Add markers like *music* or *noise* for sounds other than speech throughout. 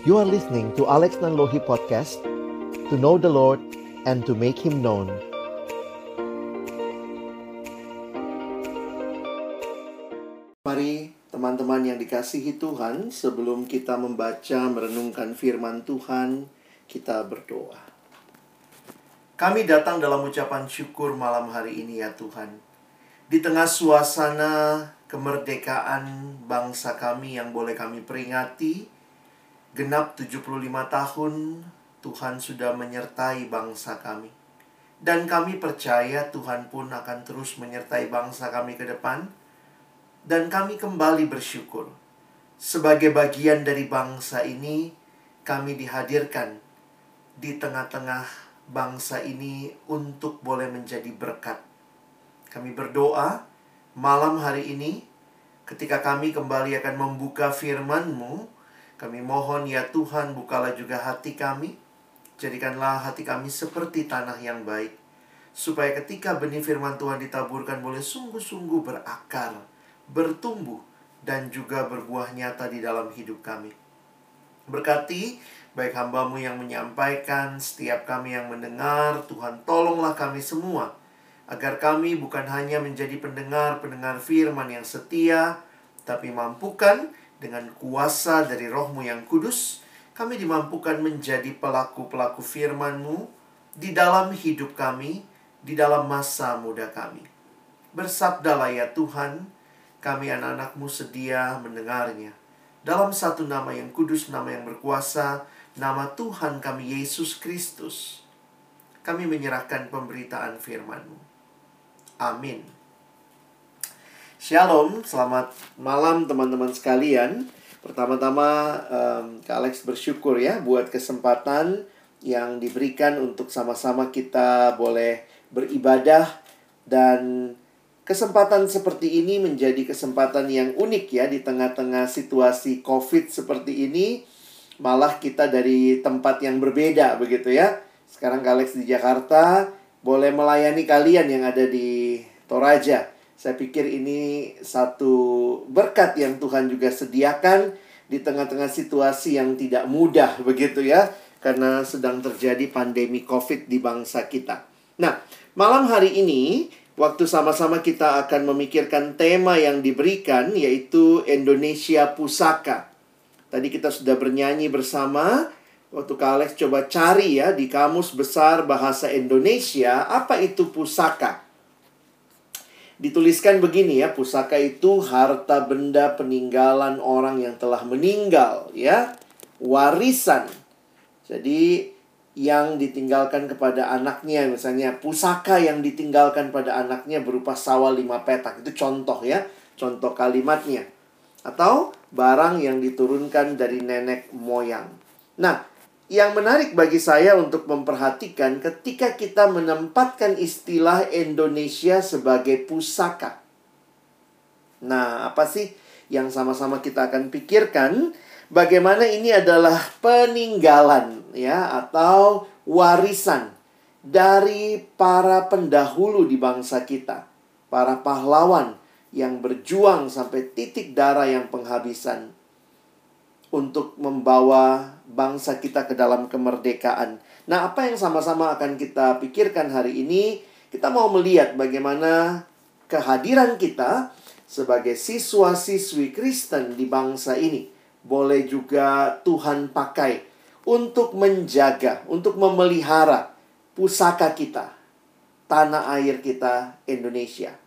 You are listening to Alex Nanlohi Podcast To know the Lord and to make Him known. Mari teman-teman yang dikasihi Tuhan Sebelum kita membaca merenungkan firman Tuhan Kita berdoa. Kami datang dalam ucapan syukur malam hari ini ya Tuhan. Di tengah suasana kemerdekaan bangsa kami yang boleh kami peringati Genap 75 tahun Tuhan sudah menyertai bangsa kami. Dan kami percaya Tuhan pun akan terus menyertai bangsa kami ke depan. Dan kami kembali bersyukur. Sebagai bagian dari bangsa ini, kami dihadirkan di tengah-tengah bangsa ini untuk boleh menjadi berkat. Kami berdoa malam hari ini ketika kami kembali akan membuka firman-Mu, kami mohon ya Tuhan bukalah juga hati kami. Jadikanlah hati kami seperti tanah yang baik. Supaya ketika benih firman Tuhan ditaburkan boleh sungguh-sungguh berakar, bertumbuh, dan juga berbuah nyata di dalam hidup kami. Berkati baik hambamu yang menyampaikan, setiap kami yang mendengar, Tuhan tolonglah kami semua. Agar kami bukan hanya menjadi pendengar-pendengar firman yang setia, tapi mampukan dengan kuasa dari rohmu yang kudus, kami dimampukan menjadi pelaku-pelaku firman-Mu di dalam hidup kami, di dalam masa muda kami. Bersabdalah ya Tuhan, kami anak-anakmu sedia mendengarnya. Dalam satu nama yang kudus, nama yang berkuasa, nama Tuhan kami Yesus Kristus. Kami menyerahkan pemberitaan firman-Mu. Amin. Shalom, selamat malam teman-teman sekalian. Pertama-tama um, Kak Alex bersyukur ya buat kesempatan yang diberikan untuk sama-sama kita boleh beribadah dan kesempatan seperti ini menjadi kesempatan yang unik ya di tengah-tengah situasi Covid seperti ini. Malah kita dari tempat yang berbeda begitu ya. Sekarang Kak Alex di Jakarta boleh melayani kalian yang ada di Toraja. Saya pikir ini satu berkat yang Tuhan juga sediakan di tengah-tengah situasi yang tidak mudah begitu ya karena sedang terjadi pandemi Covid di bangsa kita. Nah, malam hari ini waktu sama-sama kita akan memikirkan tema yang diberikan yaitu Indonesia Pusaka. Tadi kita sudah bernyanyi bersama waktu Kak Alex coba cari ya di kamus besar bahasa Indonesia apa itu pusaka dituliskan begini ya, pusaka itu harta benda peninggalan orang yang telah meninggal ya, warisan. Jadi yang ditinggalkan kepada anaknya misalnya pusaka yang ditinggalkan pada anaknya berupa sawah lima petak. Itu contoh ya. Contoh kalimatnya. Atau barang yang diturunkan dari nenek moyang. Nah yang menarik bagi saya untuk memperhatikan ketika kita menempatkan istilah Indonesia sebagai pusaka. Nah, apa sih yang sama-sama kita akan pikirkan? Bagaimana ini adalah peninggalan ya atau warisan dari para pendahulu di bangsa kita, para pahlawan yang berjuang sampai titik darah yang penghabisan untuk membawa bangsa kita ke dalam kemerdekaan. Nah, apa yang sama-sama akan kita pikirkan hari ini? Kita mau melihat bagaimana kehadiran kita sebagai siswa-siswi Kristen di bangsa ini boleh juga Tuhan pakai untuk menjaga, untuk memelihara pusaka kita, tanah air kita Indonesia.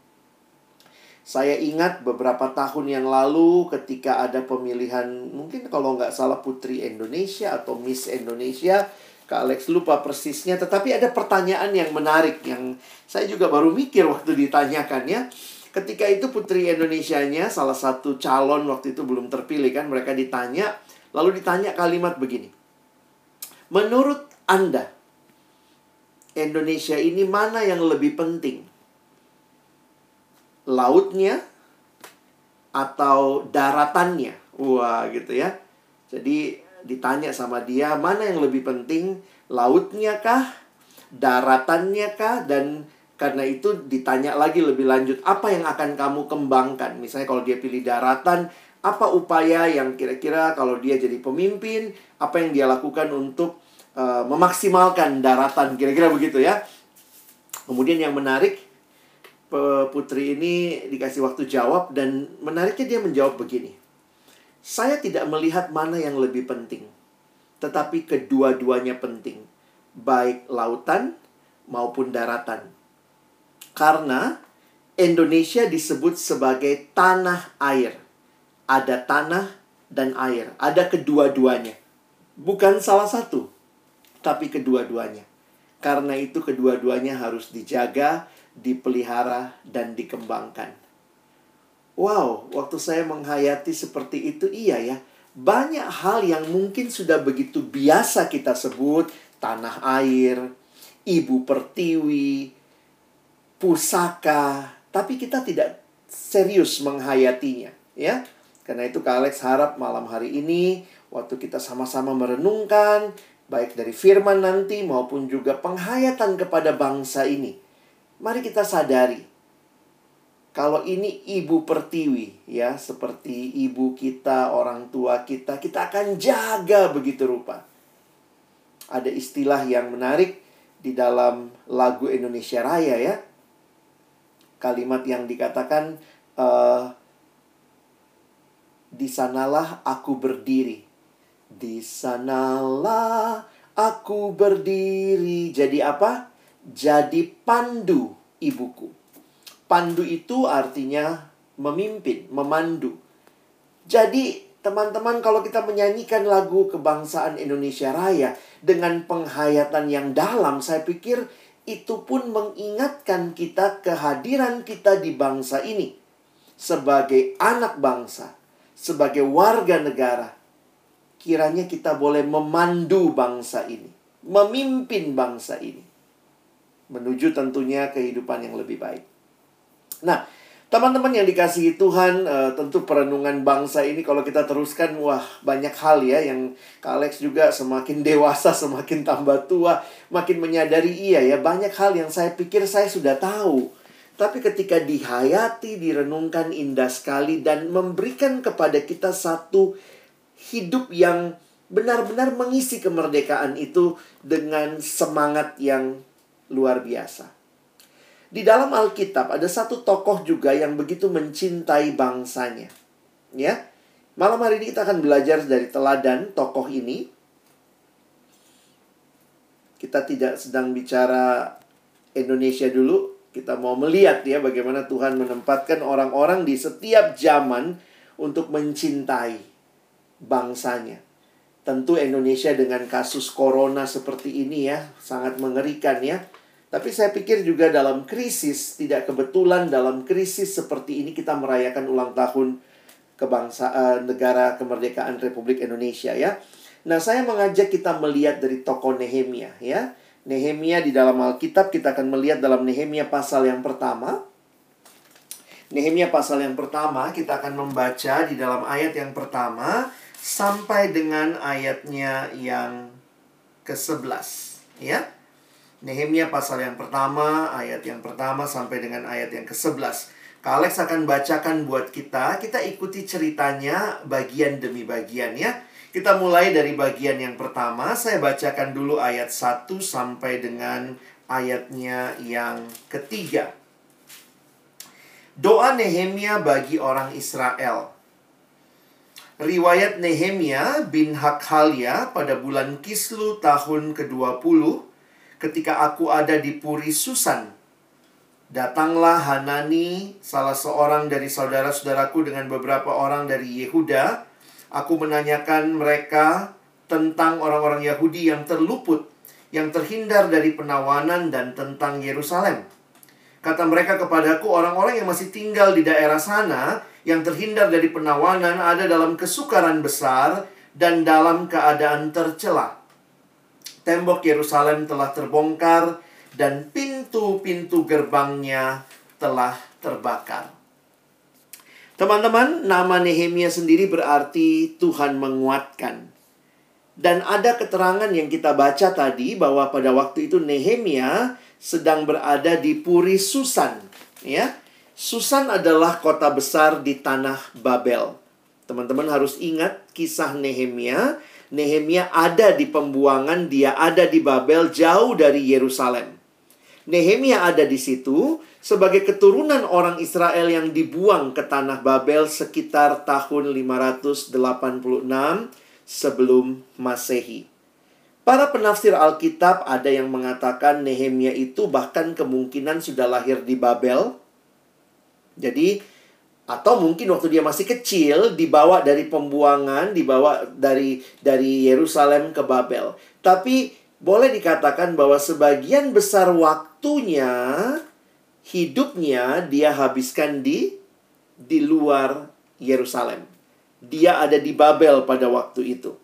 Saya ingat beberapa tahun yang lalu ketika ada pemilihan mungkin kalau nggak salah Putri Indonesia atau Miss Indonesia, Kak Alex lupa persisnya. Tetapi ada pertanyaan yang menarik yang saya juga baru mikir waktu ditanyakannya. Ketika itu Putri Indonesia-nya salah satu calon waktu itu belum terpilih kan mereka ditanya lalu ditanya kalimat begini. Menurut Anda Indonesia ini mana yang lebih penting? Lautnya atau daratannya. Wah, gitu ya. Jadi ditanya sama dia, mana yang lebih penting, lautnya kah, daratannya kah, dan karena itu ditanya lagi lebih lanjut, apa yang akan kamu kembangkan? Misalnya kalau dia pilih daratan, apa upaya yang kira-kira kalau dia jadi pemimpin, apa yang dia lakukan untuk uh, memaksimalkan daratan, kira-kira begitu ya. Kemudian yang menarik, putri ini dikasih waktu jawab dan menariknya dia menjawab begini. Saya tidak melihat mana yang lebih penting, tetapi kedua-duanya penting, baik lautan maupun daratan. Karena Indonesia disebut sebagai tanah air. Ada tanah dan air, ada kedua-duanya. Bukan salah satu, tapi kedua-duanya. Karena itu kedua-duanya harus dijaga, dipelihara, dan dikembangkan. Wow, waktu saya menghayati seperti itu, iya ya. Banyak hal yang mungkin sudah begitu biasa kita sebut, tanah air, ibu pertiwi, pusaka, tapi kita tidak serius menghayatinya, ya. Karena itu Kak Alex harap malam hari ini waktu kita sama-sama merenungkan baik dari firman nanti maupun juga penghayatan kepada bangsa ini. Mari kita sadari kalau ini ibu pertiwi ya, seperti ibu kita, orang tua kita, kita akan jaga begitu rupa. Ada istilah yang menarik di dalam lagu Indonesia Raya ya. Kalimat yang dikatakan uh, di sanalah aku berdiri. Di sanalah aku berdiri. Jadi apa? Jadi pandu ibuku. Pandu itu artinya memimpin, memandu. Jadi, teman-teman, kalau kita menyanyikan lagu kebangsaan Indonesia Raya dengan penghayatan yang dalam, saya pikir itu pun mengingatkan kita kehadiran kita di bangsa ini sebagai anak bangsa, sebagai warga negara. Kiranya kita boleh memandu bangsa ini, memimpin bangsa ini menuju tentunya kehidupan yang lebih baik. Nah, teman-teman yang dikasihi Tuhan, uh, tentu perenungan bangsa ini kalau kita teruskan, wah banyak hal ya yang Kak Alex juga semakin dewasa, semakin tambah tua, makin menyadari iya ya, banyak hal yang saya pikir saya sudah tahu. Tapi ketika dihayati, direnungkan indah sekali dan memberikan kepada kita satu hidup yang benar-benar mengisi kemerdekaan itu dengan semangat yang luar biasa. Di dalam Alkitab ada satu tokoh juga yang begitu mencintai bangsanya. Ya. Malam hari ini kita akan belajar dari teladan tokoh ini. Kita tidak sedang bicara Indonesia dulu, kita mau melihat ya bagaimana Tuhan menempatkan orang-orang di setiap zaman untuk mencintai bangsanya. Tentu Indonesia dengan kasus corona seperti ini ya, sangat mengerikan ya tapi saya pikir juga dalam krisis, tidak kebetulan dalam krisis seperti ini kita merayakan ulang tahun kebangsaan negara kemerdekaan Republik Indonesia ya. Nah, saya mengajak kita melihat dari tokoh Nehemia ya. Nehemia di dalam Alkitab kita akan melihat dalam Nehemia pasal yang pertama. Nehemia pasal yang pertama kita akan membaca di dalam ayat yang pertama sampai dengan ayatnya yang ke-11 ya. Nehemia pasal yang pertama, ayat yang pertama sampai dengan ayat yang ke-11. Kak Alex akan bacakan buat kita, kita ikuti ceritanya bagian demi bagian ya. Kita mulai dari bagian yang pertama, saya bacakan dulu ayat 1 sampai dengan ayatnya yang ketiga. Doa Nehemia bagi orang Israel. Riwayat Nehemia bin Hakhalia pada bulan Kislu tahun ke-20 ketika aku ada di Puri Susan. Datanglah Hanani, salah seorang dari saudara-saudaraku dengan beberapa orang dari Yehuda. Aku menanyakan mereka tentang orang-orang Yahudi yang terluput, yang terhindar dari penawanan dan tentang Yerusalem. Kata mereka kepadaku, orang-orang yang masih tinggal di daerah sana, yang terhindar dari penawanan ada dalam kesukaran besar dan dalam keadaan tercela tembok Yerusalem telah terbongkar dan pintu-pintu gerbangnya telah terbakar. Teman-teman, nama Nehemia sendiri berarti Tuhan menguatkan. Dan ada keterangan yang kita baca tadi bahwa pada waktu itu Nehemia sedang berada di Puri Susan, ya. Susan adalah kota besar di tanah Babel. Teman-teman harus ingat kisah Nehemia. Nehemia ada di pembuangan, dia ada di Babel jauh dari Yerusalem. Nehemia ada di situ sebagai keturunan orang Israel yang dibuang ke tanah Babel sekitar tahun 586 sebelum Masehi. Para penafsir Alkitab ada yang mengatakan Nehemia itu bahkan kemungkinan sudah lahir di Babel. Jadi atau mungkin waktu dia masih kecil dibawa dari pembuangan, dibawa dari dari Yerusalem ke Babel. Tapi boleh dikatakan bahwa sebagian besar waktunya hidupnya dia habiskan di di luar Yerusalem. Dia ada di Babel pada waktu itu.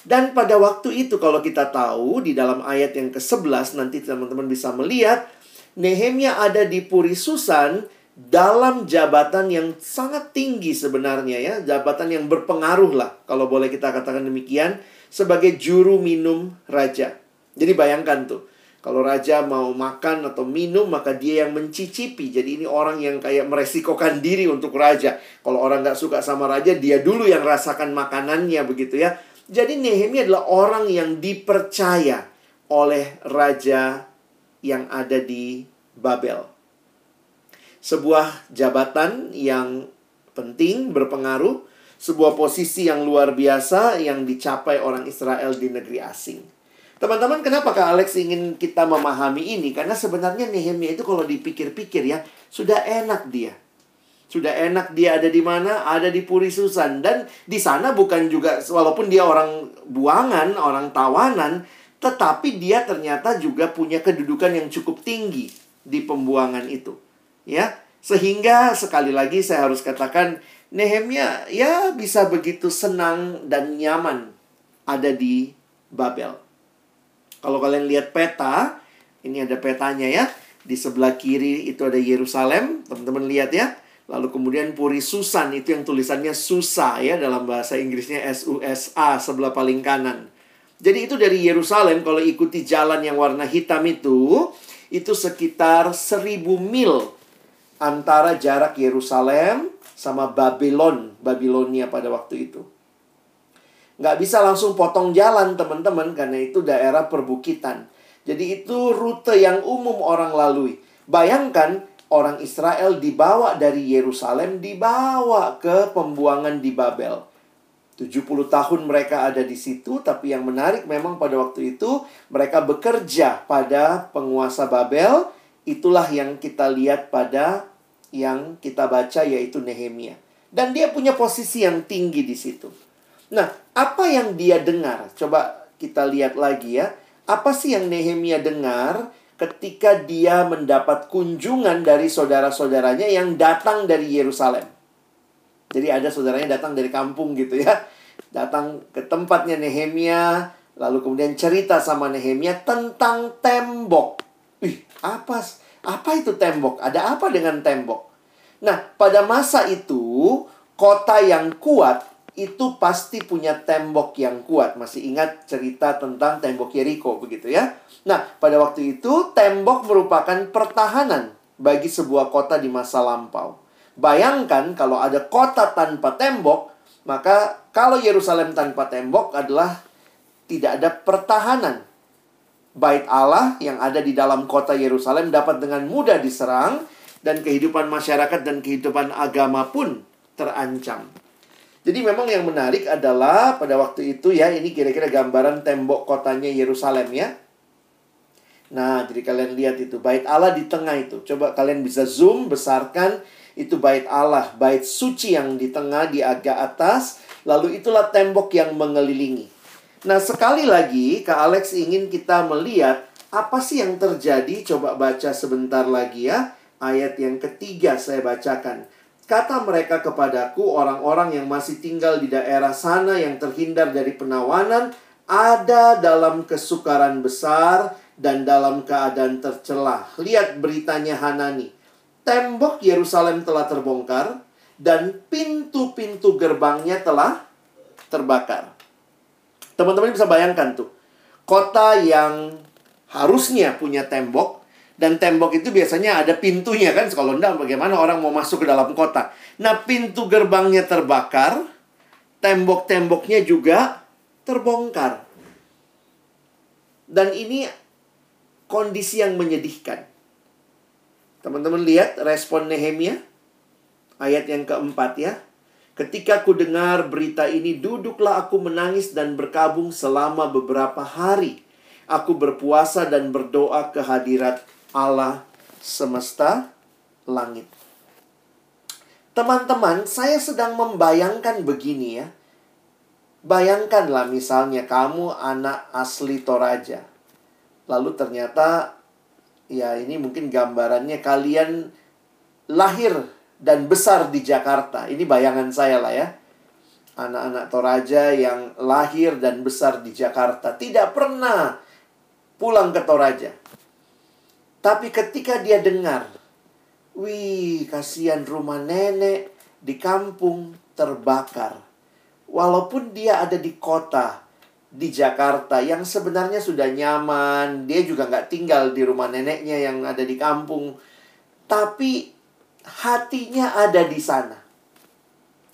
Dan pada waktu itu kalau kita tahu di dalam ayat yang ke-11 nanti teman-teman bisa melihat Nehemia ada di Puri Susan dalam jabatan yang sangat tinggi sebenarnya ya, jabatan yang berpengaruh lah kalau boleh kita katakan demikian sebagai juru minum raja. Jadi bayangkan tuh, kalau raja mau makan atau minum, maka dia yang mencicipi. Jadi ini orang yang kayak meresikokan diri untuk raja. Kalau orang nggak suka sama raja, dia dulu yang rasakan makanannya begitu ya. Jadi Nehemia adalah orang yang dipercaya oleh raja yang ada di Babel. Sebuah jabatan yang penting, berpengaruh. Sebuah posisi yang luar biasa yang dicapai orang Israel di negeri asing. Teman-teman, kenapa Kak Alex ingin kita memahami ini? Karena sebenarnya Nehemia itu kalau dipikir-pikir ya, sudah enak dia. Sudah enak dia ada di mana? Ada di Puri Susan. Dan di sana bukan juga, walaupun dia orang buangan, orang tawanan, tetapi dia ternyata juga punya kedudukan yang cukup tinggi di pembuangan itu. Ya, sehingga sekali lagi saya harus katakan Nehemia ya bisa begitu senang dan nyaman ada di Babel. Kalau kalian lihat peta, ini ada petanya ya. Di sebelah kiri itu ada Yerusalem, teman-teman lihat ya. Lalu kemudian Puri Susan itu yang tulisannya Susa ya dalam bahasa Inggrisnya S U S A sebelah paling kanan. Jadi itu dari Yerusalem kalau ikuti jalan yang warna hitam itu itu sekitar seribu mil antara jarak Yerusalem sama Babylon, Babilonia pada waktu itu nggak bisa langsung potong jalan teman-teman karena itu daerah perbukitan. Jadi itu rute yang umum orang lalui. Bayangkan orang Israel dibawa dari Yerusalem dibawa ke pembuangan di Babel. 70 tahun mereka ada di situ, tapi yang menarik memang pada waktu itu mereka bekerja pada penguasa Babel. Itulah yang kita lihat pada yang kita baca yaitu Nehemia. Dan dia punya posisi yang tinggi di situ. Nah, apa yang dia dengar? Coba kita lihat lagi ya. Apa sih yang Nehemia dengar ketika dia mendapat kunjungan dari saudara-saudaranya yang datang dari Yerusalem? Jadi ada saudaranya datang dari kampung gitu ya. Datang ke tempatnya Nehemia, lalu kemudian cerita sama Nehemia tentang tembok. Ih, apa apa itu tembok? Ada apa dengan tembok? Nah, pada masa itu kota yang kuat itu pasti punya tembok yang kuat. Masih ingat cerita tentang tembok Yeriko begitu ya? Nah, pada waktu itu tembok merupakan pertahanan bagi sebuah kota di masa lampau. Bayangkan kalau ada kota tanpa tembok, maka kalau Yerusalem tanpa tembok adalah tidak ada pertahanan. Bait Allah yang ada di dalam kota Yerusalem dapat dengan mudah diserang dan kehidupan masyarakat dan kehidupan agama pun terancam. Jadi memang yang menarik adalah pada waktu itu ya, ini kira-kira gambaran tembok kotanya Yerusalem ya. Nah, jadi kalian lihat itu bait Allah di tengah itu. Coba kalian bisa zoom besarkan itu bait Allah, bait suci yang di tengah di agak atas, lalu itulah tembok yang mengelilingi. Nah, sekali lagi Kak Alex ingin kita melihat apa sih yang terjadi? Coba baca sebentar lagi ya. Ayat yang ketiga saya bacakan. Kata mereka kepadaku, orang-orang yang masih tinggal di daerah sana yang terhindar dari penawanan, ada dalam kesukaran besar dan dalam keadaan tercelah. Lihat beritanya Hanani. Tembok Yerusalem telah terbongkar dan pintu-pintu gerbangnya telah terbakar. Teman-teman bisa bayangkan tuh. Kota yang harusnya punya tembok dan tembok itu biasanya ada pintunya kan. Kalau enggak bagaimana orang mau masuk ke dalam kota. Nah pintu gerbangnya terbakar. Tembok-temboknya juga terbongkar. Dan ini kondisi yang menyedihkan. Teman-teman lihat respon Nehemia ayat yang keempat ya. Ketika ku dengar berita ini, duduklah aku menangis dan berkabung selama beberapa hari. Aku berpuasa dan berdoa ke hadirat Allah semesta langit. Teman-teman, saya sedang membayangkan begini ya. Bayangkanlah misalnya kamu anak asli Toraja. Lalu ternyata ya ini mungkin gambarannya kalian lahir dan besar di Jakarta. Ini bayangan saya lah ya. Anak-anak Toraja yang lahir dan besar di Jakarta tidak pernah pulang ke Toraja. Tapi ketika dia dengar Wih, kasihan rumah nenek di kampung terbakar. Walaupun dia ada di kota, di Jakarta yang sebenarnya sudah nyaman, dia juga nggak tinggal di rumah neneknya yang ada di kampung. Tapi hatinya ada di sana.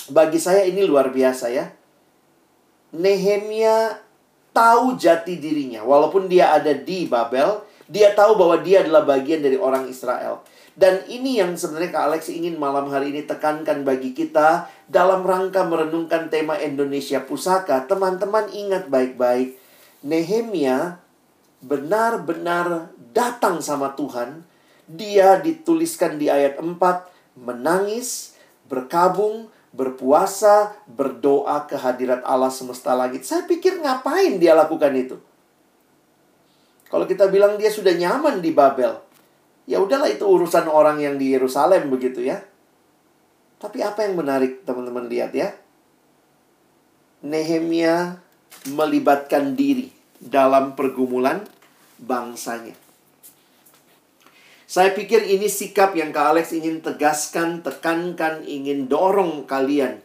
Bagi saya ini luar biasa ya. Nehemia tahu jati dirinya. Walaupun dia ada di Babel, dia tahu bahwa dia adalah bagian dari orang Israel. Dan ini yang sebenarnya Kak Alex ingin malam hari ini tekankan bagi kita dalam rangka merenungkan tema Indonesia Pusaka. Teman-teman ingat baik-baik, Nehemia benar-benar datang sama Tuhan. Dia dituliskan di ayat 4, menangis, berkabung, berpuasa, berdoa ke hadirat Allah semesta langit. Saya pikir ngapain dia lakukan itu? Kalau kita bilang dia sudah nyaman di Babel, Ya udahlah itu urusan orang yang di Yerusalem begitu ya. Tapi apa yang menarik teman-teman lihat ya? Nehemia melibatkan diri dalam pergumulan bangsanya. Saya pikir ini sikap yang Kak Alex ingin tegaskan, tekankan, ingin dorong kalian.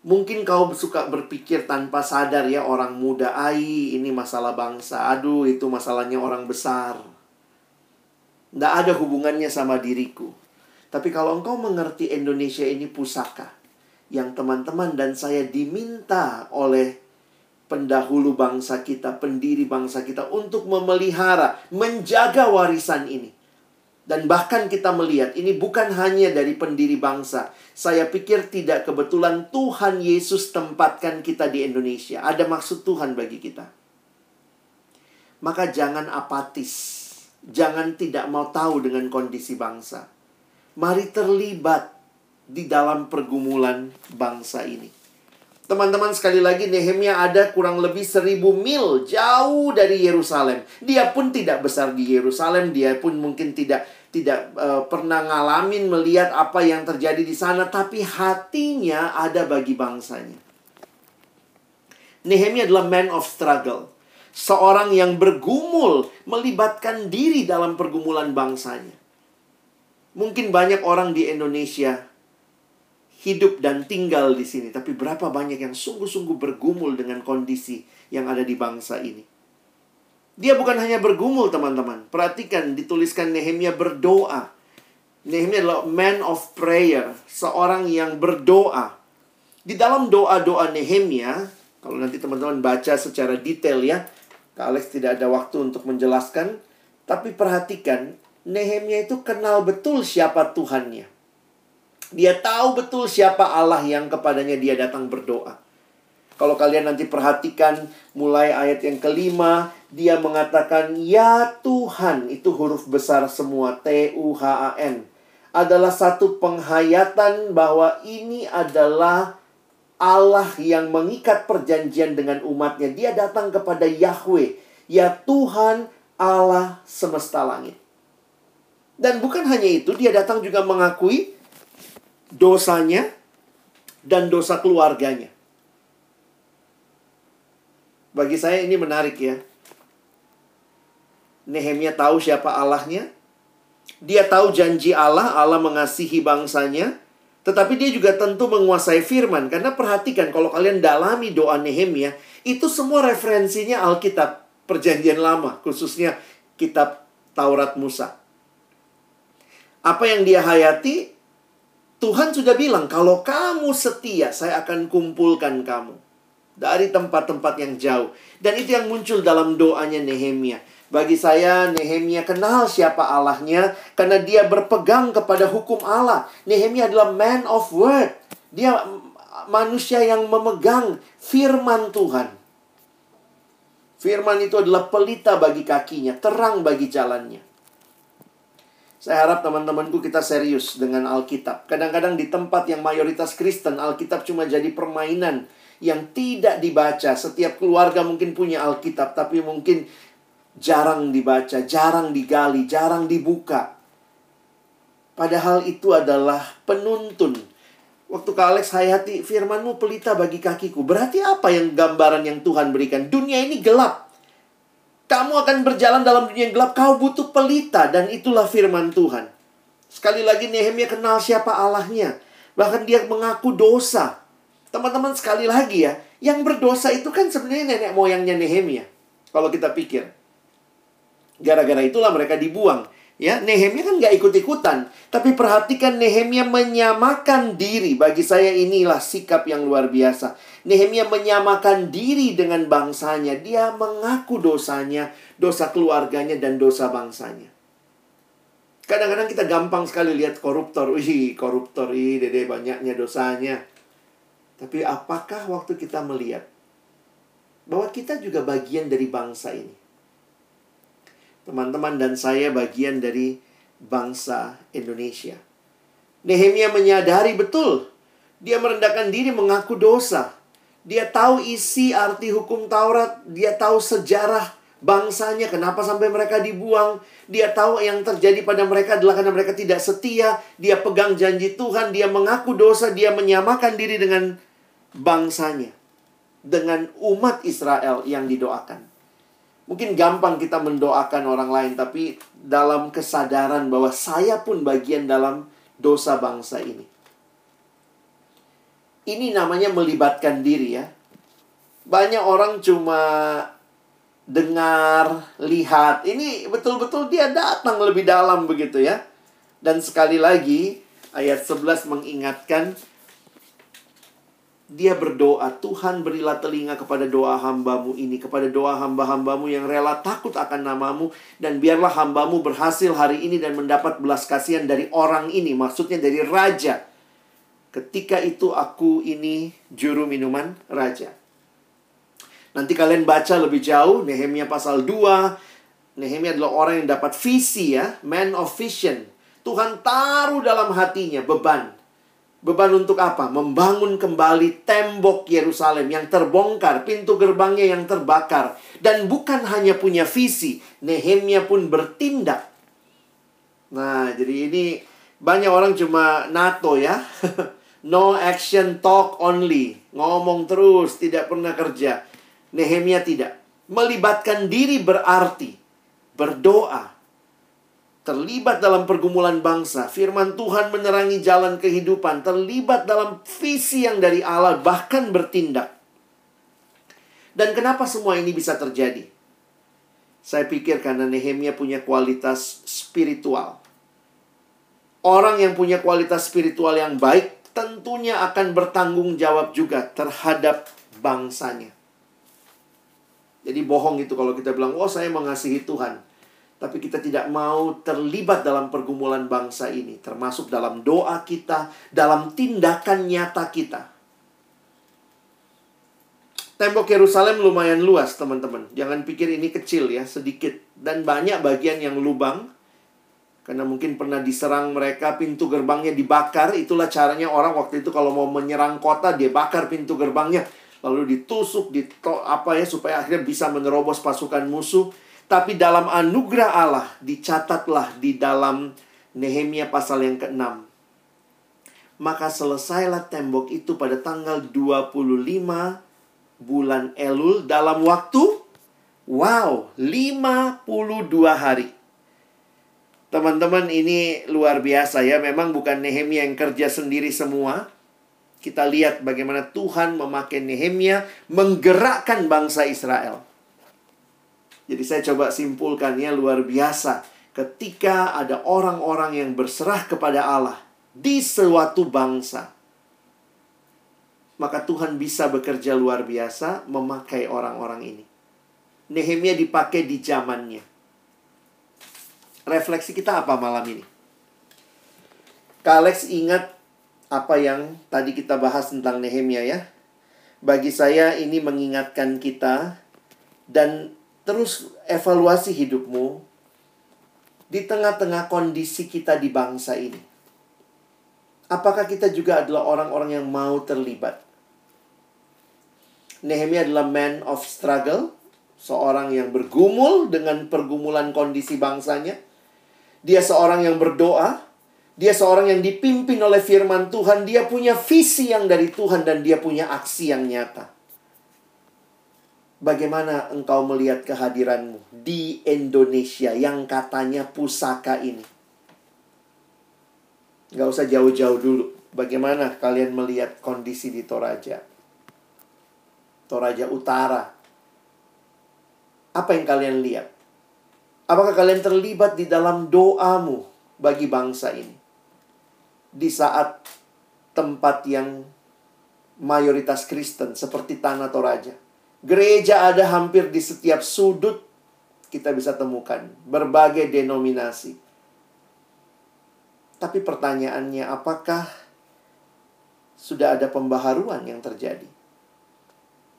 Mungkin kau suka berpikir tanpa sadar ya orang muda, ai ini masalah bangsa, aduh itu masalahnya orang besar. Tidak ada hubungannya sama diriku. Tapi kalau engkau mengerti Indonesia ini pusaka, yang teman-teman dan saya diminta oleh pendahulu bangsa kita, pendiri bangsa kita untuk memelihara, menjaga warisan ini. Dan bahkan kita melihat ini bukan hanya dari pendiri bangsa. Saya pikir tidak kebetulan Tuhan Yesus tempatkan kita di Indonesia. Ada maksud Tuhan bagi kita. Maka jangan apatis Jangan tidak mau tahu dengan kondisi bangsa. Mari terlibat di dalam pergumulan bangsa ini. Teman-teman sekali lagi Nehemia ada kurang lebih seribu mil jauh dari Yerusalem. Dia pun tidak besar di Yerusalem, dia pun mungkin tidak tidak uh, pernah ngalamin melihat apa yang terjadi di sana, tapi hatinya ada bagi bangsanya. Nehemia adalah man of struggle seorang yang bergumul melibatkan diri dalam pergumulan bangsanya. Mungkin banyak orang di Indonesia hidup dan tinggal di sini, tapi berapa banyak yang sungguh-sungguh bergumul dengan kondisi yang ada di bangsa ini. Dia bukan hanya bergumul, teman-teman. Perhatikan, dituliskan Nehemia berdoa. Nehemia adalah man of prayer, seorang yang berdoa. Di dalam doa-doa Nehemia, kalau nanti teman-teman baca secara detail ya, Kak Alex tidak ada waktu untuk menjelaskan, tapi perhatikan, Nehemia itu kenal betul siapa Tuhannya. Dia tahu betul siapa Allah yang kepadanya dia datang berdoa. Kalau kalian nanti perhatikan mulai ayat yang kelima, dia mengatakan, Ya Tuhan, itu huruf besar semua, T-U-H-A-N. Adalah satu penghayatan bahwa ini adalah Allah yang mengikat perjanjian dengan umatnya. Dia datang kepada Yahweh. Ya Tuhan Allah semesta langit. Dan bukan hanya itu, dia datang juga mengakui dosanya dan dosa keluarganya. Bagi saya ini menarik ya. Nehemia tahu siapa Allahnya. Dia tahu janji Allah, Allah mengasihi bangsanya. Tetapi dia juga tentu menguasai firman. Karena perhatikan kalau kalian dalami doa Nehemia, itu semua referensinya Alkitab. Perjanjian lama, khususnya kitab Taurat Musa. Apa yang dia hayati, Tuhan sudah bilang, kalau kamu setia, saya akan kumpulkan kamu. Dari tempat-tempat yang jauh. Dan itu yang muncul dalam doanya Nehemia. Bagi saya, Nehemia kenal siapa Allahnya karena dia berpegang kepada hukum Allah. Nehemia adalah man of word. Dia manusia yang memegang firman Tuhan. Firman itu adalah pelita bagi kakinya, terang bagi jalannya. Saya harap teman-temanku kita serius dengan Alkitab. Kadang-kadang di tempat yang mayoritas Kristen, Alkitab cuma jadi permainan yang tidak dibaca. Setiap keluarga mungkin punya Alkitab, tapi mungkin jarang dibaca, jarang digali, jarang dibuka. Padahal itu adalah penuntun. Waktu ke Alex Hayati, firmanmu pelita bagi kakiku. Berarti apa yang gambaran yang Tuhan berikan? Dunia ini gelap. Kamu akan berjalan dalam dunia yang gelap, kau butuh pelita dan itulah firman Tuhan. Sekali lagi Nehemia kenal siapa Allahnya. Bahkan dia mengaku dosa. Teman-teman sekali lagi ya, yang berdosa itu kan sebenarnya nenek moyangnya Nehemia. Kalau kita pikir. Gara-gara itulah mereka dibuang. Ya, Nehemia kan gak ikut-ikutan. Tapi perhatikan Nehemia menyamakan diri. Bagi saya inilah sikap yang luar biasa. Nehemia menyamakan diri dengan bangsanya. Dia mengaku dosanya, dosa keluarganya, dan dosa bangsanya. Kadang-kadang kita gampang sekali lihat koruptor. Wih, koruptor, ih, dede banyaknya dosanya. Tapi apakah waktu kita melihat bahwa kita juga bagian dari bangsa ini? Teman-teman dan saya bagian dari bangsa Indonesia. Nehemia menyadari betul. Dia merendahkan diri mengaku dosa. Dia tahu isi arti hukum Taurat. Dia tahu sejarah bangsanya. Kenapa sampai mereka dibuang. Dia tahu yang terjadi pada mereka adalah karena mereka tidak setia. Dia pegang janji Tuhan. Dia mengaku dosa. Dia menyamakan diri dengan bangsanya. Dengan umat Israel yang didoakan. Mungkin gampang kita mendoakan orang lain, tapi dalam kesadaran bahwa saya pun bagian dalam dosa bangsa ini. Ini namanya melibatkan diri ya. Banyak orang cuma dengar, lihat. Ini betul-betul dia datang lebih dalam begitu ya. Dan sekali lagi ayat 11 mengingatkan dia berdoa, Tuhan berilah telinga kepada doa hambamu ini, kepada doa hamba-hambamu yang rela takut akan namamu, dan biarlah hambamu berhasil hari ini dan mendapat belas kasihan dari orang ini, maksudnya dari raja. Ketika itu aku ini juru minuman raja. Nanti kalian baca lebih jauh, Nehemia pasal 2, Nehemia adalah orang yang dapat visi ya, man of vision. Tuhan taruh dalam hatinya beban Beban untuk apa? Membangun kembali tembok Yerusalem yang terbongkar, pintu gerbangnya yang terbakar. Dan bukan hanya punya visi, Nehemia pun bertindak. Nah, jadi ini banyak orang cuma NATO ya. *laughs* no action talk only. Ngomong terus, tidak pernah kerja. Nehemia tidak. Melibatkan diri berarti berdoa, terlibat dalam pergumulan bangsa, firman Tuhan menerangi jalan kehidupan, terlibat dalam visi yang dari Allah, bahkan bertindak. Dan kenapa semua ini bisa terjadi? Saya pikir karena Nehemia punya kualitas spiritual. Orang yang punya kualitas spiritual yang baik tentunya akan bertanggung jawab juga terhadap bangsanya. Jadi bohong itu kalau kita bilang, oh saya mengasihi Tuhan tapi kita tidak mau terlibat dalam pergumulan bangsa ini, termasuk dalam doa kita, dalam tindakan nyata kita. Tembok Yerusalem lumayan luas, teman-teman. Jangan pikir ini kecil ya, sedikit. Dan banyak bagian yang lubang. Karena mungkin pernah diserang mereka, pintu gerbangnya dibakar. Itulah caranya orang waktu itu kalau mau menyerang kota, dia bakar pintu gerbangnya. Lalu ditusuk, di apa ya, supaya akhirnya bisa menerobos pasukan musuh tapi dalam anugerah Allah dicatatlah di dalam Nehemia pasal yang ke-6. Maka selesailah tembok itu pada tanggal 25 bulan Elul dalam waktu wow, 52 hari. Teman-teman ini luar biasa ya. Memang bukan Nehemia yang kerja sendiri semua. Kita lihat bagaimana Tuhan memakai Nehemia menggerakkan bangsa Israel. Jadi saya coba simpulkannya luar biasa. Ketika ada orang-orang yang berserah kepada Allah, di suatu bangsa. Maka Tuhan bisa bekerja luar biasa memakai orang-orang ini. Nehemia dipakai di zamannya. Refleksi kita apa malam ini? Kalex ingat apa yang tadi kita bahas tentang Nehemia ya. Bagi saya ini mengingatkan kita dan terus evaluasi hidupmu di tengah-tengah kondisi kita di bangsa ini. Apakah kita juga adalah orang-orang yang mau terlibat? Nehemia adalah man of struggle, seorang yang bergumul dengan pergumulan kondisi bangsanya. Dia seorang yang berdoa, dia seorang yang dipimpin oleh firman Tuhan, dia punya visi yang dari Tuhan dan dia punya aksi yang nyata. Bagaimana engkau melihat kehadiranmu di Indonesia yang katanya pusaka ini? Gak usah jauh-jauh dulu. Bagaimana kalian melihat kondisi di Toraja? Toraja Utara. Apa yang kalian lihat? Apakah kalian terlibat di dalam doamu bagi bangsa ini? Di saat tempat yang mayoritas Kristen seperti Tanah Toraja Gereja ada hampir di setiap sudut kita bisa temukan berbagai denominasi. Tapi pertanyaannya apakah sudah ada pembaharuan yang terjadi?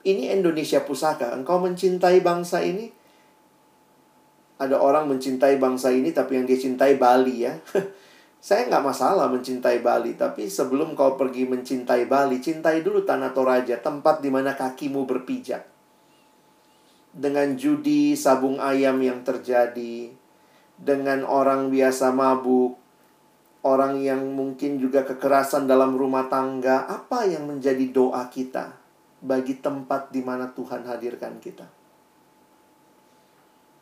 Ini Indonesia pusaka. Engkau mencintai bangsa ini? Ada orang mencintai bangsa ini tapi yang dia cintai Bali ya. *laughs* Saya nggak masalah mencintai Bali, tapi sebelum kau pergi mencintai Bali, cintai dulu Tanah Toraja, tempat di mana kakimu berpijak dengan judi sabung ayam yang terjadi, dengan orang biasa mabuk, orang yang mungkin juga kekerasan dalam rumah tangga, apa yang menjadi doa kita bagi tempat di mana Tuhan hadirkan kita?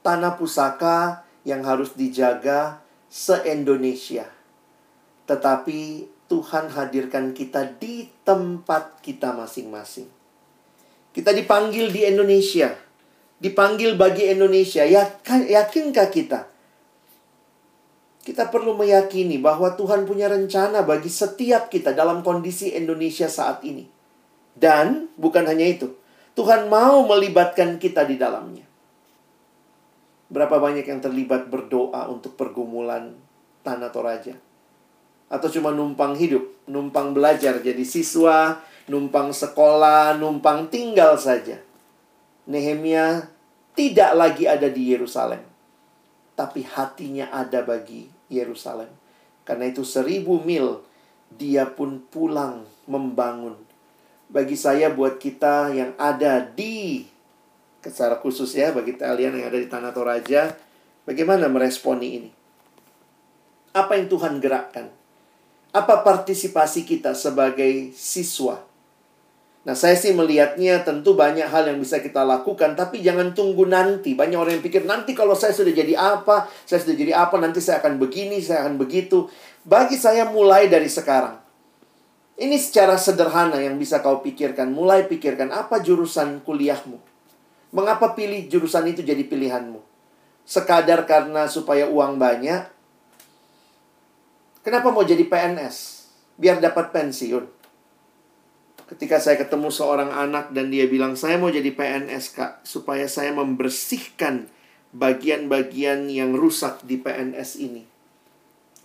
Tanah pusaka yang harus dijaga se-Indonesia. Tetapi Tuhan hadirkan kita di tempat kita masing-masing. Kita dipanggil di Indonesia dipanggil bagi Indonesia. Yakinkah kita? Kita perlu meyakini bahwa Tuhan punya rencana bagi setiap kita dalam kondisi Indonesia saat ini. Dan bukan hanya itu, Tuhan mau melibatkan kita di dalamnya. Berapa banyak yang terlibat berdoa untuk pergumulan tanah Toraja? Atau cuma numpang hidup, numpang belajar jadi siswa, numpang sekolah, numpang tinggal saja. Nehemia tidak lagi ada di Yerusalem, tapi hatinya ada bagi Yerusalem. Karena itu seribu mil dia pun pulang membangun. Bagi saya buat kita yang ada di secara khusus ya bagi kalian yang ada di Tanah Toraja, bagaimana meresponi ini? Apa yang Tuhan gerakkan? Apa partisipasi kita sebagai siswa? Nah, saya sih melihatnya tentu banyak hal yang bisa kita lakukan, tapi jangan tunggu nanti. Banyak orang yang pikir, nanti kalau saya sudah jadi apa, saya sudah jadi apa, nanti saya akan begini, saya akan begitu. Bagi saya mulai dari sekarang. Ini secara sederhana yang bisa kau pikirkan. Mulai pikirkan apa jurusan kuliahmu. Mengapa pilih jurusan itu jadi pilihanmu? Sekadar karena supaya uang banyak? Kenapa mau jadi PNS? Biar dapat pensiun ketika saya ketemu seorang anak dan dia bilang saya mau jadi PNS kak supaya saya membersihkan bagian-bagian yang rusak di PNS ini.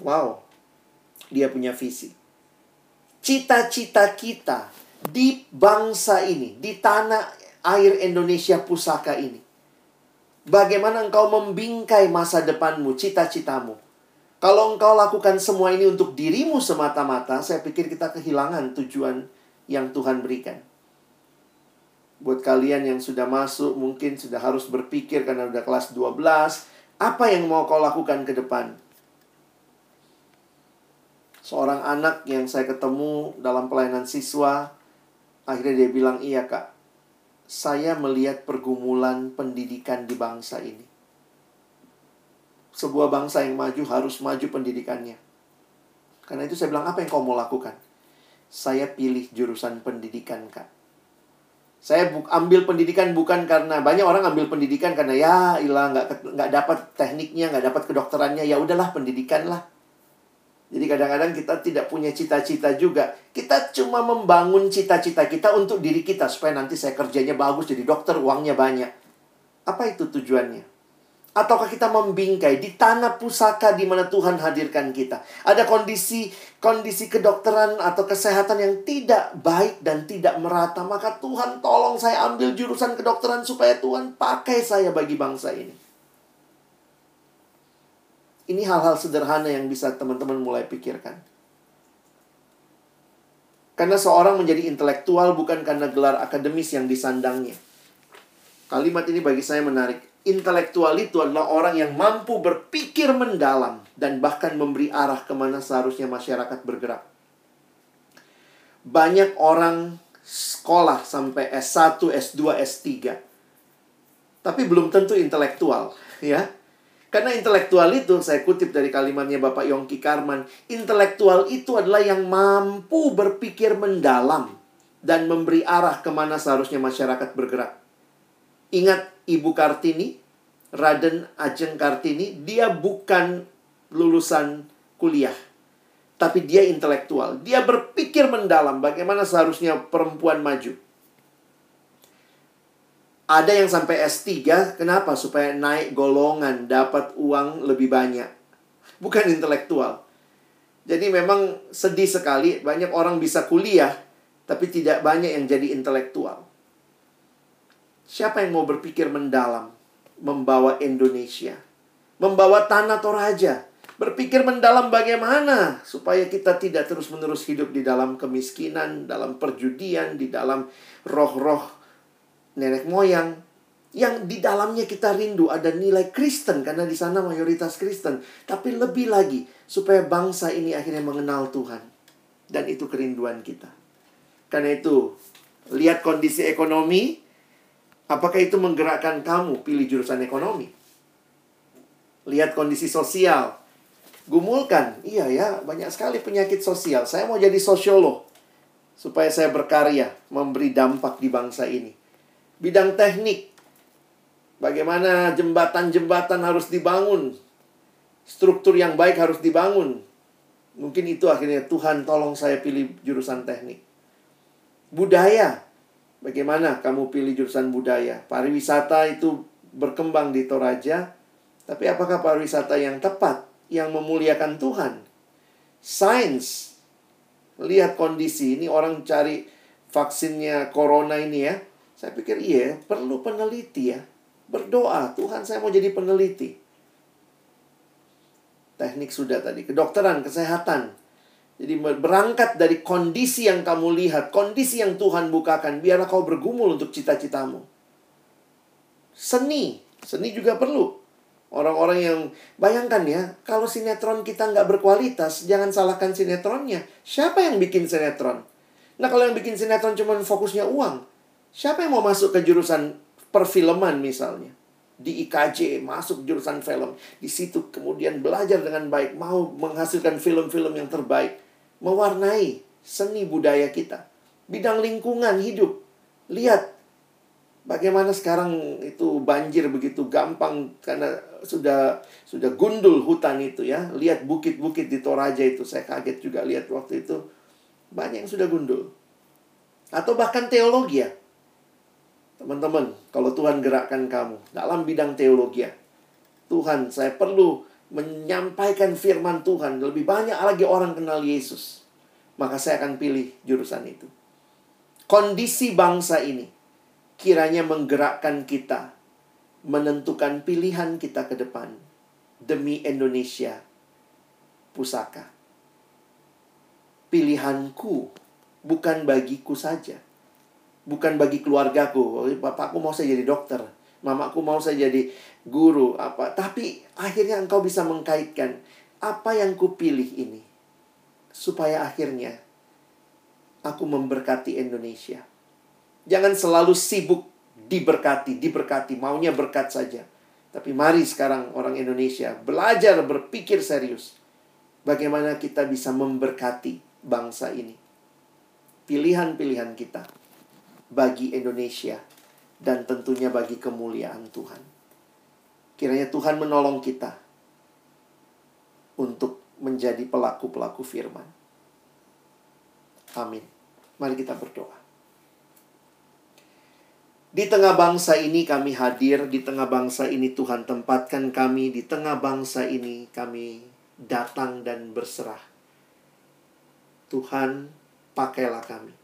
Wow, dia punya visi. Cita-cita kita di bangsa ini, di tanah air Indonesia pusaka ini. Bagaimana engkau membingkai masa depanmu, cita-citamu. Kalau engkau lakukan semua ini untuk dirimu semata-mata, saya pikir kita kehilangan tujuan yang Tuhan berikan. Buat kalian yang sudah masuk, mungkin sudah harus berpikir karena udah kelas 12, apa yang mau kau lakukan ke depan? Seorang anak yang saya ketemu dalam pelayanan siswa, akhirnya dia bilang, iya kak, saya melihat pergumulan pendidikan di bangsa ini. Sebuah bangsa yang maju harus maju pendidikannya. Karena itu saya bilang, apa yang kau mau lakukan? Saya pilih jurusan pendidikan, Kak. Saya bu ambil pendidikan bukan karena banyak orang ambil pendidikan karena ya ilah nggak nggak dapat tekniknya nggak dapat kedokterannya ya udahlah pendidikan lah Jadi kadang-kadang kita tidak punya cita-cita juga. Kita cuma membangun cita-cita kita untuk diri kita supaya nanti saya kerjanya bagus jadi dokter, uangnya banyak. Apa itu tujuannya? Ataukah kita membingkai di tanah pusaka di mana Tuhan hadirkan kita? Ada kondisi kondisi kedokteran atau kesehatan yang tidak baik dan tidak merata, maka Tuhan tolong saya ambil jurusan kedokteran supaya Tuhan pakai saya bagi bangsa ini. Ini hal-hal sederhana yang bisa teman-teman mulai pikirkan. Karena seorang menjadi intelektual bukan karena gelar akademis yang disandangnya. Kalimat ini bagi saya menarik. Intelektual itu adalah orang yang mampu berpikir mendalam dan bahkan memberi arah ke mana seharusnya masyarakat bergerak. Banyak orang sekolah sampai S1, S2, S3. Tapi belum tentu intelektual, ya. Karena intelektual itu, saya kutip dari kalimatnya Bapak Yongki Karman, intelektual itu adalah yang mampu berpikir mendalam dan memberi arah ke mana seharusnya masyarakat bergerak. Ingat Ibu Kartini, Raden Ajeng Kartini, dia bukan lulusan kuliah. Tapi dia intelektual. Dia berpikir mendalam bagaimana seharusnya perempuan maju. Ada yang sampai S3, kenapa? Supaya naik golongan, dapat uang lebih banyak. Bukan intelektual. Jadi memang sedih sekali, banyak orang bisa kuliah, tapi tidak banyak yang jadi intelektual. Siapa yang mau berpikir mendalam, membawa Indonesia, membawa tanah Toraja, berpikir mendalam bagaimana supaya kita tidak terus-menerus hidup di dalam kemiskinan, dalam perjudian, di dalam roh-roh nenek moyang yang di dalamnya kita rindu ada nilai Kristen karena di sana mayoritas Kristen, tapi lebih lagi supaya bangsa ini akhirnya mengenal Tuhan. Dan itu kerinduan kita. Karena itu, lihat kondisi ekonomi, apakah itu menggerakkan kamu pilih jurusan ekonomi? Lihat kondisi sosial, gumulkan. Iya ya, banyak sekali penyakit sosial. Saya mau jadi sosiolog supaya saya berkarya, memberi dampak di bangsa ini bidang teknik. Bagaimana jembatan-jembatan harus dibangun. Struktur yang baik harus dibangun. Mungkin itu akhirnya Tuhan tolong saya pilih jurusan teknik. Budaya. Bagaimana kamu pilih jurusan budaya? Pariwisata itu berkembang di Toraja. Tapi apakah pariwisata yang tepat? Yang memuliakan Tuhan? Sains. Lihat kondisi. Ini orang cari vaksinnya corona ini ya saya pikir iya, perlu peneliti ya. Berdoa, Tuhan saya mau jadi peneliti. Teknik sudah tadi, kedokteran, kesehatan. Jadi berangkat dari kondisi yang kamu lihat, kondisi yang Tuhan bukakan, biarlah kau bergumul untuk cita-citamu. Seni, seni juga perlu. Orang-orang yang bayangkan ya, kalau sinetron kita nggak berkualitas, jangan salahkan sinetronnya. Siapa yang bikin sinetron? Nah kalau yang bikin sinetron cuma fokusnya uang, Siapa yang mau masuk ke jurusan perfilman misalnya? Di IKJ masuk jurusan film. Di situ kemudian belajar dengan baik. Mau menghasilkan film-film yang terbaik. Mewarnai seni budaya kita. Bidang lingkungan hidup. Lihat bagaimana sekarang itu banjir begitu gampang karena sudah sudah gundul hutan itu ya. Lihat bukit-bukit di Toraja itu. Saya kaget juga lihat waktu itu. Banyak yang sudah gundul. Atau bahkan teologi ya. Teman-teman, kalau Tuhan gerakkan kamu dalam bidang teologi, Tuhan, saya perlu menyampaikan firman Tuhan. Lebih banyak lagi orang kenal Yesus. Maka saya akan pilih jurusan itu. Kondisi bangsa ini kiranya menggerakkan kita menentukan pilihan kita ke depan demi Indonesia pusaka. Pilihanku bukan bagiku saja bukan bagi keluargaku. Bapakku mau saya jadi dokter, mamaku mau saya jadi guru apa. Tapi akhirnya engkau bisa mengkaitkan apa yang kupilih ini supaya akhirnya aku memberkati Indonesia. Jangan selalu sibuk diberkati, diberkati, maunya berkat saja. Tapi mari sekarang orang Indonesia belajar berpikir serius. Bagaimana kita bisa memberkati bangsa ini. Pilihan-pilihan kita bagi Indonesia dan tentunya bagi kemuliaan Tuhan. Kiranya Tuhan menolong kita untuk menjadi pelaku-pelaku firman. Amin. Mari kita berdoa. Di tengah bangsa ini kami hadir, di tengah bangsa ini Tuhan tempatkan kami, di tengah bangsa ini kami datang dan berserah. Tuhan, pakailah kami.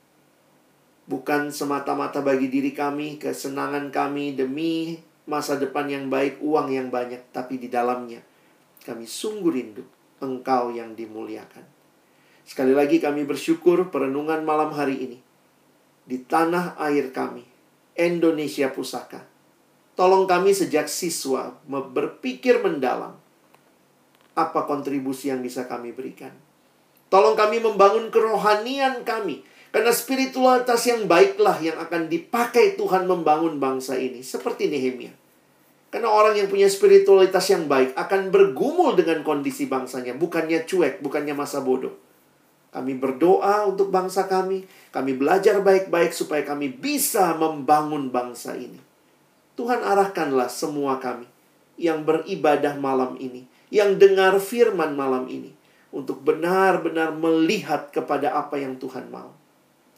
Bukan semata-mata bagi diri kami, kesenangan kami demi masa depan yang baik, uang yang banyak, tapi di dalamnya kami sungguh rindu Engkau yang dimuliakan. Sekali lagi kami bersyukur perenungan malam hari ini di tanah air kami, Indonesia Pusaka. Tolong kami sejak siswa berpikir mendalam apa kontribusi yang bisa kami berikan. Tolong kami membangun kerohanian kami. Karena spiritualitas yang baiklah yang akan dipakai Tuhan membangun bangsa ini. Seperti Nehemia. Karena orang yang punya spiritualitas yang baik akan bergumul dengan kondisi bangsanya. Bukannya cuek, bukannya masa bodoh. Kami berdoa untuk bangsa kami. Kami belajar baik-baik supaya kami bisa membangun bangsa ini. Tuhan arahkanlah semua kami yang beribadah malam ini, yang dengar firman malam ini, untuk benar-benar melihat kepada apa yang Tuhan mau.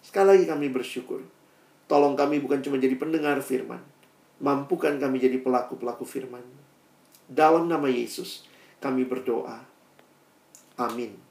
Sekali lagi kami bersyukur. Tolong kami bukan cuma jadi pendengar firman. Mampukan kami jadi pelaku-pelaku firman. Dalam nama Yesus, kami berdoa. Amin.